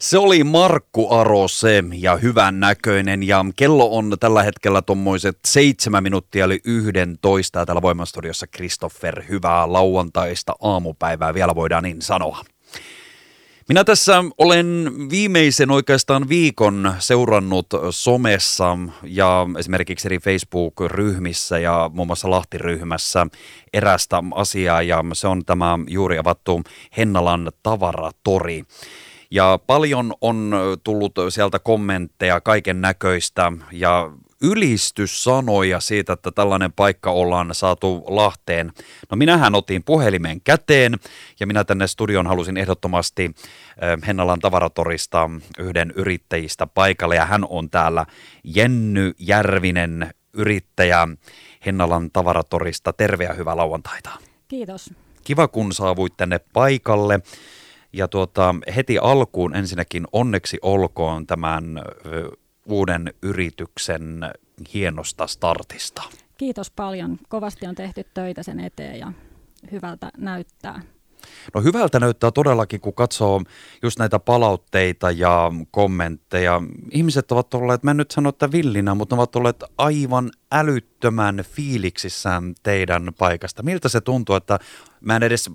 Se oli Markku Arose ja hyvän näköinen ja kello on tällä hetkellä tuommoiset seitsemän minuuttia eli yhden toista täällä Voimastudiossa Christopher, hyvää lauantaista aamupäivää vielä voidaan niin sanoa. Minä tässä olen viimeisen oikeastaan viikon seurannut somessa ja esimerkiksi eri Facebook-ryhmissä ja muun muassa Lahti-ryhmässä erästä asiaa ja se on tämä juuri avattu Hennalan tavaratori. Ja paljon on tullut sieltä kommentteja kaiken näköistä ja ylistyssanoja siitä, että tällainen paikka ollaan saatu Lahteen. No minähän otin puhelimen käteen ja minä tänne studion halusin ehdottomasti Hennalan tavaratorista yhden yrittäjistä paikalle ja hän on täällä Jenny Järvinen, yrittäjä Hennalan tavaratorista. Terve ja hyvää lauantaita. Kiitos. Kiva kun saavuit tänne paikalle. Ja tuota, heti alkuun ensinnäkin onneksi olkoon tämän uuden yrityksen hienosta startista. Kiitos paljon. Kovasti on tehty töitä sen eteen ja hyvältä näyttää. No hyvältä näyttää todellakin, kun katsoo just näitä palautteita ja kommentteja. Ihmiset ovat olleet, mä en nyt sano, että villinä, mutta ovat olleet aivan älyttömän fiiliksissään teidän paikasta. Miltä se tuntuu, että mä en edes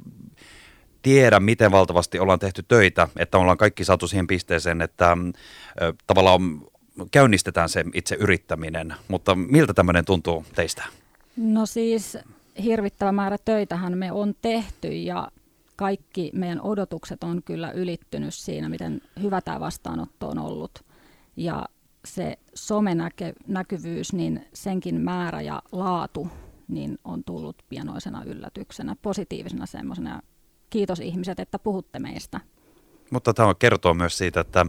tiedä, miten valtavasti ollaan tehty töitä, että ollaan kaikki saatu siihen pisteeseen, että ö, tavallaan käynnistetään se itse yrittäminen, mutta miltä tämmöinen tuntuu teistä? No siis hirvittävä määrä töitähän me on tehty ja kaikki meidän odotukset on kyllä ylittynyt siinä, miten hyvä tämä vastaanotto on ollut. Ja se somenäkyvyys, niin senkin määrä ja laatu niin on tullut pienoisena yllätyksenä, positiivisena semmoisena. Kiitos ihmiset, että puhutte meistä. Mutta tämä kertoo myös siitä, että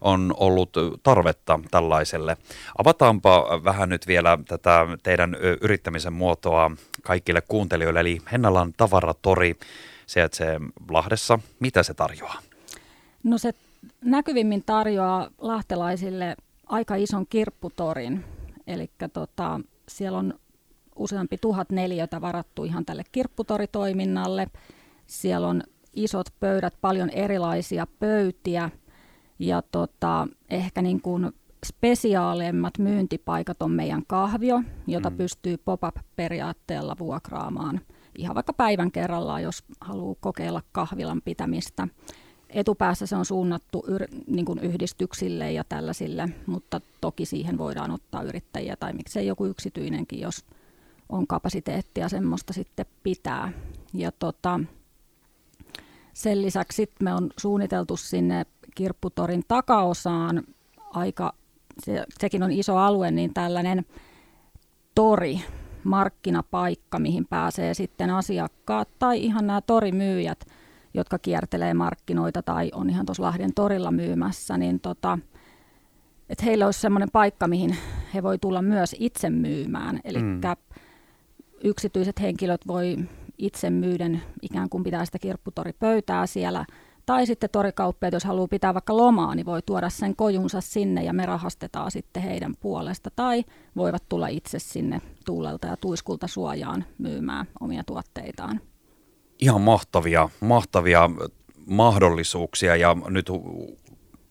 on ollut tarvetta tällaiselle. Avataanpa vähän nyt vielä tätä teidän yrittämisen muotoa kaikille kuuntelijoille, eli Hennalan tavaratori sijaitsee Lahdessa. Mitä se tarjoaa? No se näkyvimmin tarjoaa lahtelaisille aika ison kirpputorin, eli tota, siellä on useampi tuhat neliötä varattu ihan tälle kirpputoritoiminnalle. Siellä on isot pöydät, paljon erilaisia pöytiä ja tota, ehkä niin kuin spesiaalemmat myyntipaikat on meidän kahvio, jota mm. pystyy pop-up-periaatteella vuokraamaan ihan vaikka päivän kerrallaan, jos haluaa kokeilla kahvilan pitämistä. Etupäässä se on suunnattu yr, niin kuin yhdistyksille ja tällaisille, mutta toki siihen voidaan ottaa yrittäjiä tai miksei joku yksityinenkin, jos on kapasiteettia semmoista sitten pitää. Ja tota, sen lisäksi me on suunniteltu sinne Kirpputorin takaosaan aika, se, sekin on iso alue, niin tällainen tori, markkinapaikka, mihin pääsee sitten asiakkaat tai ihan nämä torimyyjät, jotka kiertelee markkinoita tai on ihan tuossa Lahden torilla myymässä, niin tota, että heillä olisi sellainen paikka, mihin he voi tulla myös itse myymään. Eli mm. yksityiset henkilöt voi itse myyden ikään kuin pitää sitä kirpputoripöytää siellä. Tai sitten torikauppiaat, jos haluaa pitää vaikka lomaa, niin voi tuoda sen kojunsa sinne ja me rahastetaan sitten heidän puolesta. Tai voivat tulla itse sinne tuulelta ja tuiskulta suojaan myymään omia tuotteitaan. Ihan mahtavia, mahtavia mahdollisuuksia ja nyt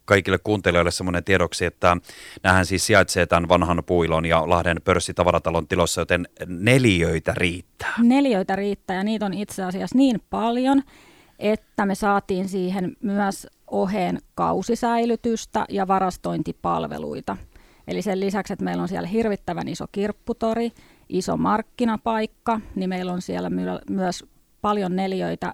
kaikille kuuntelijoille semmoinen tiedoksi, että nämähän siis sijaitsee tämän vanhan puilon ja Lahden pörssitavaratalon tilossa, joten neliöitä riittää. Neliöitä riittää ja niitä on itse asiassa niin paljon, että me saatiin siihen myös oheen kausisäilytystä ja varastointipalveluita. Eli sen lisäksi, että meillä on siellä hirvittävän iso kirpputori, iso markkinapaikka, niin meillä on siellä my- myös paljon neliöitä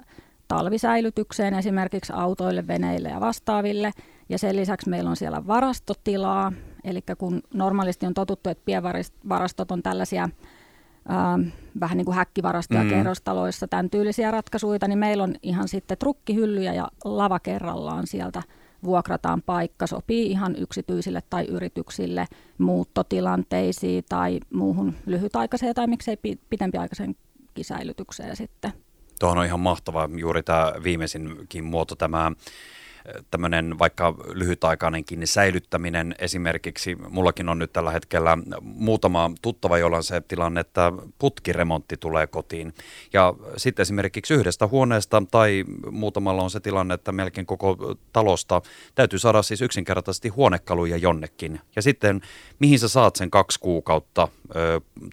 talvisäilytykseen esimerkiksi autoille, veneille ja vastaaville. Ja sen lisäksi meillä on siellä varastotilaa, eli kun normaalisti on totuttu, että pienvarastot on tällaisia äh, vähän niin kuin häkkivarastoja mm. kerrostaloissa, tämän tyylisiä ratkaisuja, niin meillä on ihan sitten trukkihyllyjä ja lava kerrallaan sieltä vuokrataan paikka, sopii ihan yksityisille tai yrityksille muuttotilanteisiin tai muuhun lyhytaikaiseen tai miksei pitempiaikaisen säilytykseen sitten. Tuohon on ihan mahtava juuri tämä viimeisinkin muoto, tämä tämmöinen vaikka lyhytaikainenkin säilyttäminen esimerkiksi, mullakin on nyt tällä hetkellä muutama tuttava, jolla on se tilanne, että putkiremontti tulee kotiin. Ja sitten esimerkiksi yhdestä huoneesta tai muutamalla on se tilanne, että melkein koko talosta täytyy saada siis yksinkertaisesti huonekaluja jonnekin. Ja sitten mihin sä saat sen kaksi kuukautta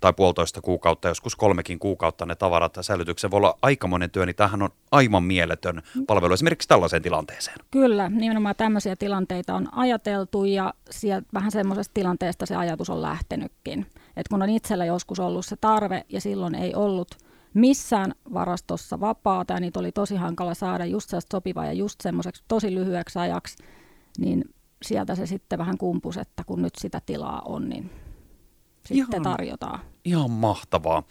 tai puolitoista kuukautta, joskus kolmekin kuukautta ne tavarat säilytyksen voi olla aikamoinen työ, niin tämähän on aivan mieletön palvelu esimerkiksi tällaiseen tilanteeseen. Kyllä, nimenomaan tämmöisiä tilanteita on ajateltu ja sieltä vähän semmoisesta tilanteesta se ajatus on lähtenytkin. Et kun on itsellä joskus ollut se tarve ja silloin ei ollut missään varastossa vapaata ja niitä oli tosi hankala saada just sopivaa ja just semmoiseksi tosi lyhyeksi ajaksi, niin sieltä se sitten vähän kumpus, että kun nyt sitä tilaa on, niin sitten ihan, tarjotaan. Ihan mahtavaa.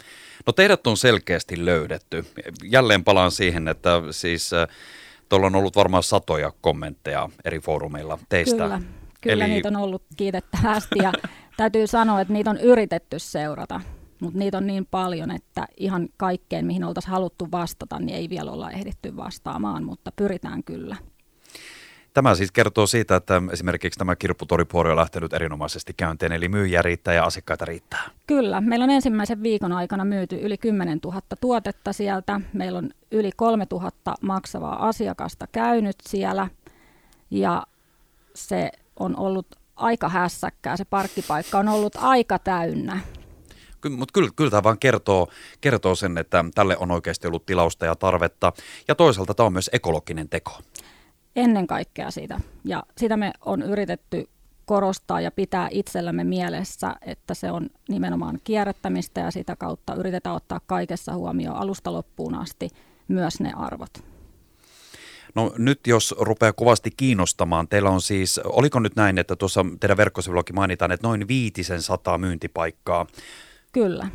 No teidät on selkeästi löydetty. Jälleen palaan siihen, että siis äh, tuolla on ollut varmaan satoja kommentteja eri foorumeilla teistä. Kyllä, kyllä Eli... niitä on ollut kiitettävästi ja täytyy sanoa, että niitä on yritetty seurata. Mutta niitä on niin paljon, että ihan kaikkeen, mihin oltaisiin haluttu vastata, niin ei vielä olla ehditty vastaamaan, mutta pyritään kyllä. Tämä siis kertoo siitä, että esimerkiksi tämä kirpputoripuori on lähtenyt erinomaisesti käyntiin, eli myyjiä riittää ja asiakkaita riittää. Kyllä, meillä on ensimmäisen viikon aikana myyty yli 10 000 tuotetta sieltä. Meillä on yli 3 000 maksavaa asiakasta käynyt siellä ja se on ollut aika hässäkkää. Se parkkipaikka on ollut aika täynnä. Mutta kyllä, kyllä tämä vaan kertoo, kertoo sen, että tälle on oikeasti ollut tilausta ja tarvetta. Ja toisaalta tämä on myös ekologinen teko ennen kaikkea sitä. Ja sitä me on yritetty korostaa ja pitää itsellämme mielessä, että se on nimenomaan kierrättämistä ja sitä kautta yritetään ottaa kaikessa huomioon alusta loppuun asti myös ne arvot. No nyt jos rupeaa kovasti kiinnostamaan, teillä on siis, oliko nyt näin, että tuossa teidän verkkosivullakin mainitaan, että noin viitisen sataa myyntipaikkaa. Kyllä.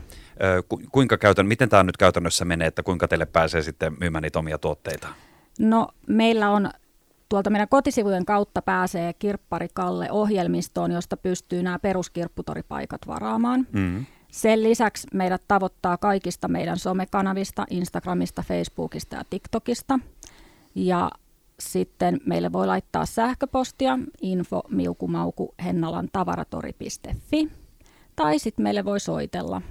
Ku, kuinka käytän, miten tämä nyt käytännössä menee, että kuinka teille pääsee sitten myymään niitä omia tuotteita? No meillä on Tuolta meidän kotisivujen kautta pääsee Kirppari Kalle-ohjelmistoon, josta pystyy nämä peruskirpputoripaikat varaamaan. Mm. Sen lisäksi meidät tavoittaa kaikista meidän somekanavista, Instagramista, Facebookista ja TikTokista. Ja sitten meille voi laittaa sähköpostia info miukumauku hennalan tavaratori.fi tai sitten meille voi soitella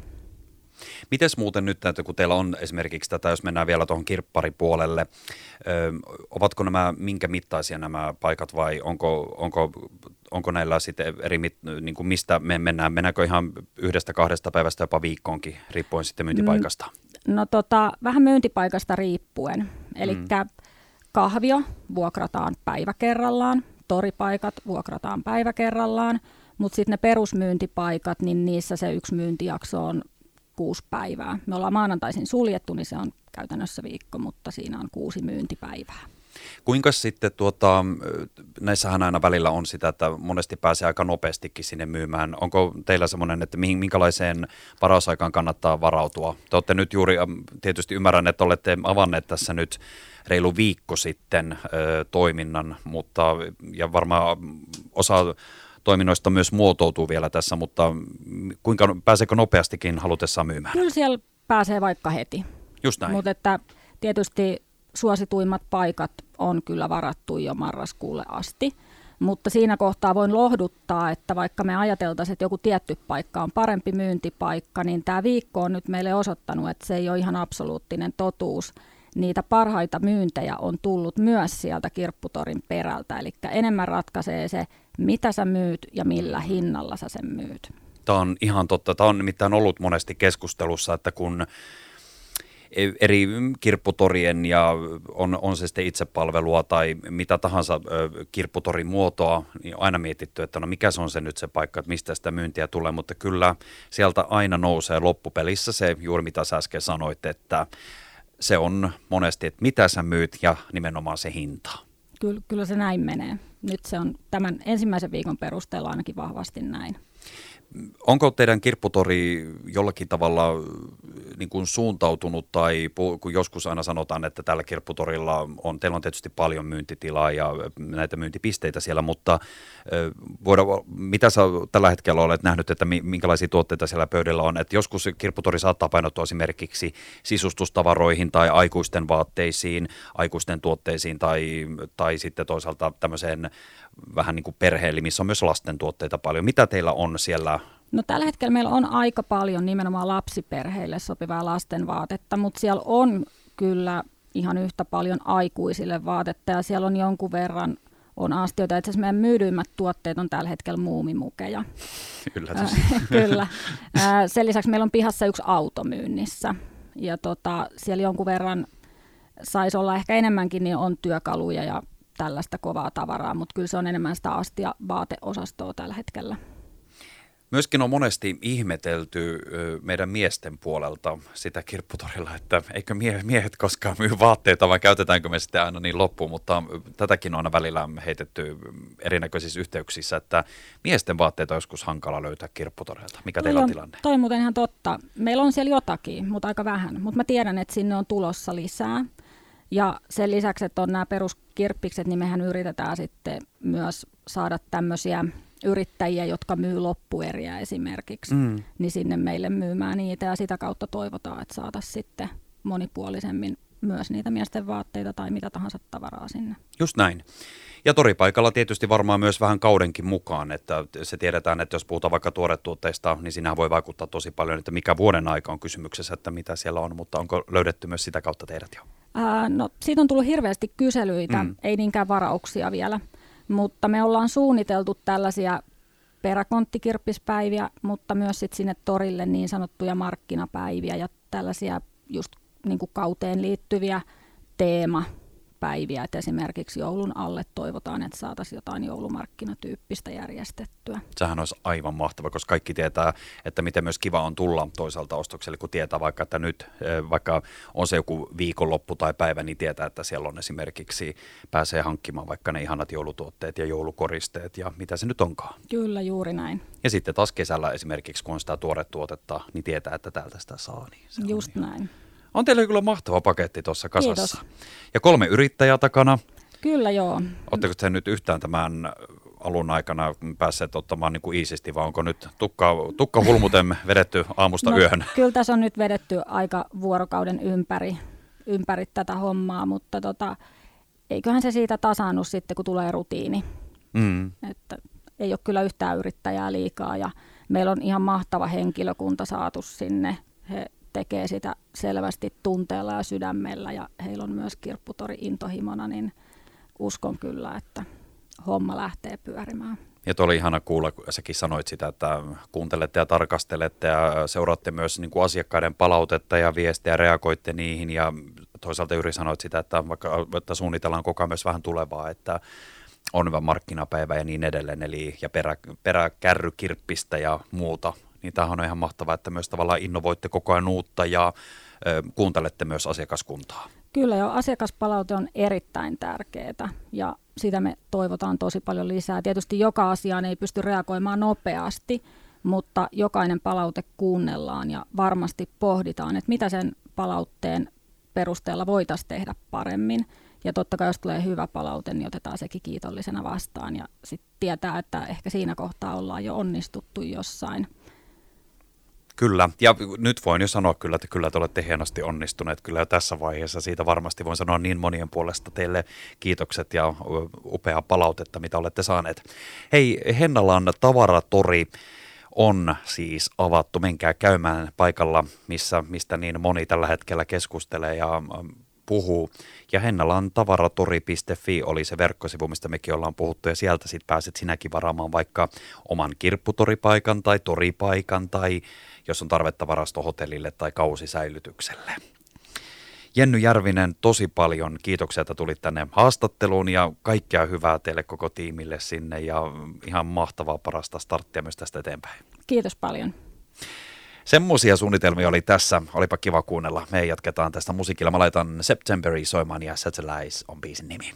Mites muuten nyt, että kun teillä on esimerkiksi tätä, jos mennään vielä tuohon kirpparipuolelle, ö, ovatko nämä minkä mittaisia nämä paikat vai onko, onko, onko näillä sitten eri, mit, niin kuin mistä me mennään, mennäänkö ihan yhdestä kahdesta päivästä jopa viikkoonkin, riippuen sitten myyntipaikasta? Mm, no tota, vähän myyntipaikasta riippuen, eli mm. kahvio vuokrataan päivä kerrallaan, toripaikat vuokrataan päivä kerrallaan, mutta sitten ne perusmyyntipaikat, niin niissä se yksi myyntijakso on kuusi päivää. Me ollaan maanantaisin suljettu, niin se on käytännössä viikko, mutta siinä on kuusi myyntipäivää. Kuinka sitten, tuota, näissähän aina välillä on sitä, että monesti pääsee aika nopeastikin sinne myymään. Onko teillä semmoinen, että minkälaiseen varausaikaan kannattaa varautua? Te olette nyt juuri, tietysti ymmärrän, että olette avanneet tässä nyt reilu viikko sitten ö, toiminnan, mutta ja varmaan osa toiminnoista myös muotoutuu vielä tässä, mutta kuinka pääseekö nopeastikin halutessaan myymään? Kyllä siellä pääsee vaikka heti. Just näin. Mutta että tietysti suosituimmat paikat on kyllä varattu jo marraskuulle asti. Mutta siinä kohtaa voin lohduttaa, että vaikka me ajateltaisiin, että joku tietty paikka on parempi myyntipaikka, niin tämä viikko on nyt meille osoittanut, että se ei ole ihan absoluuttinen totuus. Niitä parhaita myyntejä on tullut myös sieltä kirpputorin perältä, eli enemmän ratkaisee se mitä sä myyt ja millä hinnalla sä sen myyt. Tämä on ihan totta. Tämä on nimittäin ollut monesti keskustelussa, että kun eri kirpputorien ja on, on se sitten itsepalvelua tai mitä tahansa kirpputorin muotoa, niin aina mietitty, että no mikä se on se nyt se paikka, että mistä sitä myyntiä tulee, mutta kyllä sieltä aina nousee loppupelissä se juuri mitä sä äsken sanoit, että se on monesti, että mitä sä myyt ja nimenomaan se hinta. Kyllä, kyllä se näin menee. nyt se on tämän ensimmäisen viikon perusteella ainakin vahvasti näin. Onko teidän kirpputori jollakin tavalla niin kuin suuntautunut tai kun joskus aina sanotaan, että tällä kirpputorilla on, teillä on tietysti paljon myyntitilaa ja näitä myyntipisteitä siellä, mutta voida, mitä sä tällä hetkellä olet nähnyt, että minkälaisia tuotteita siellä pöydällä on, että joskus kirpputori saattaa painottua esimerkiksi sisustustavaroihin tai aikuisten vaatteisiin, aikuisten tuotteisiin tai, tai sitten toisaalta tämmöiseen vähän niin kuin perheelle, missä on myös lasten tuotteita paljon. Mitä teillä on siellä No tällä hetkellä meillä on aika paljon nimenomaan lapsiperheille sopivaa lastenvaatetta, mutta siellä on kyllä ihan yhtä paljon aikuisille vaatetta ja siellä on jonkun verran on astioita. Itse asiassa meidän myydyimmät tuotteet on tällä hetkellä muumimukeja. Yllätys. kyllä. Sen lisäksi meillä on pihassa yksi auto myynnissä ja tota, siellä jonkun verran saisi olla ehkä enemmänkin, niin on työkaluja ja tällaista kovaa tavaraa, mutta kyllä se on enemmän sitä astia vaateosastoa tällä hetkellä. Myöskin on monesti ihmetelty meidän miesten puolelta sitä kirpputorilla, että eikö miehet koskaan myy vaatteita vai käytetäänkö me sitä aina niin loppuun, mutta tätäkin on aina välillä heitetty erinäköisissä yhteyksissä, että miesten vaatteita on joskus hankala löytää kirpputorilta. Mikä teillä on, on tilanne? Toi on muuten ihan totta. Meillä on siellä jotakin, mutta aika vähän, mutta mä tiedän, että sinne on tulossa lisää. Ja sen lisäksi, että on nämä peruskirppikset, niin mehän yritetään sitten myös saada tämmöisiä yrittäjiä, jotka myy loppueriä esimerkiksi, mm. niin sinne meille myymään niitä ja sitä kautta toivotaan, että saataisiin sitten monipuolisemmin myös niitä miesten vaatteita tai mitä tahansa tavaraa sinne. Just näin. Ja toripaikalla tietysti varmaan myös vähän kaudenkin mukaan, että se tiedetään, että jos puhutaan vaikka tuoretuotteista, niin siinä voi vaikuttaa tosi paljon, että mikä vuoden aika on kysymyksessä, että mitä siellä on, mutta onko löydetty myös sitä kautta teidät jo? Ää, no siitä on tullut hirveästi kyselyitä, mm. ei niinkään varauksia vielä. Mutta me ollaan suunniteltu tällaisia peräkonttikirppispäiviä, mutta myös sit sinne torille niin sanottuja markkinapäiviä ja tällaisia just niin kuin kauteen liittyviä teema päiviä, että esimerkiksi joulun alle toivotaan, että saataisiin jotain joulumarkkinatyyppistä järjestettyä. Sehän olisi aivan mahtava, koska kaikki tietää, että miten myös kiva on tulla toisaalta ostokselle, kun tietää vaikka, että nyt eh, vaikka on se joku viikonloppu tai päivä, niin tietää, että siellä on esimerkiksi, pääsee hankkimaan vaikka ne ihanat joulutuotteet ja joulukoristeet ja mitä se nyt onkaan. Kyllä, juuri näin. Ja sitten taas kesällä esimerkiksi, kun on sitä tuotetta, niin tietää, että täältä sitä saa. Niin se Just on näin. On teillä kyllä mahtava paketti tuossa kasassa. Kiitos. Ja kolme yrittäjää takana. Kyllä joo. Oletteko te nyt yhtään tämän alun aikana päässeet ottamaan niin kuin iisisti, vai onko nyt tukka, tukka hulmuten vedetty aamusta no, yöhön? Kyllä tässä on nyt vedetty aika vuorokauden ympäri, ympäri tätä hommaa, mutta tota, eiköhän se siitä tasannut sitten, kun tulee rutiini. Mm. Että ei ole kyllä yhtään yrittäjää liikaa ja meillä on ihan mahtava henkilökunta saatu sinne. He tekee sitä selvästi tunteella ja sydämellä ja heillä on myös kirpputori intohimona, niin uskon kyllä, että homma lähtee pyörimään. Ja oli ihana kuulla, kun säkin sanoit sitä, että kuuntelette ja tarkastelette ja seuraatte myös niin kuin asiakkaiden palautetta ja viestejä, reagoitte niihin ja toisaalta Yri sanoit sitä, että vaikka että suunnitellaan koko ajan myös vähän tulevaa, että on hyvä markkinapäivä ja niin edelleen, eli ja perä, peräkärrykirppistä ja muuta niin tämähän on ihan mahtavaa, että myös tavallaan innovoitte koko ajan uutta ja kuuntelette myös asiakaskuntaa. Kyllä jo, asiakaspalaute on erittäin tärkeää ja sitä me toivotaan tosi paljon lisää. Tietysti joka asiaan ei pysty reagoimaan nopeasti, mutta jokainen palaute kuunnellaan ja varmasti pohditaan, että mitä sen palautteen perusteella voitaisiin tehdä paremmin. Ja totta kai jos tulee hyvä palaute, niin otetaan sekin kiitollisena vastaan ja sitten tietää, että ehkä siinä kohtaa ollaan jo onnistuttu jossain – Kyllä, ja nyt voin jo sanoa kyllä, että kyllä te olette hienosti onnistuneet kyllä jo tässä vaiheessa. Siitä varmasti voin sanoa niin monien puolesta teille kiitokset ja upeaa palautetta, mitä olette saaneet. Hei, Hennalan tavaratori on siis avattu. Menkää käymään paikalla, missä, mistä niin moni tällä hetkellä keskustelee ja puhuu. Ja Hennalan tavaratori.fi oli se verkkosivu, mistä mekin ollaan puhuttu ja sieltä sitten pääset sinäkin varaamaan vaikka oman kirpputoripaikan tai toripaikan tai jos on tarvetta varastohotellille tai kausisäilytykselle. Jenny Järvinen, tosi paljon kiitoksia, että tulit tänne haastatteluun ja kaikkea hyvää teille koko tiimille sinne ja ihan mahtavaa parasta starttia myös tästä eteenpäin. Kiitos paljon. Semmoisia suunnitelmia oli tässä. Olipa kiva kuunnella. Me jatketaan tästä musiikilla. Mä laitan Septemberi soimaan ja Satellites on biisin nimi.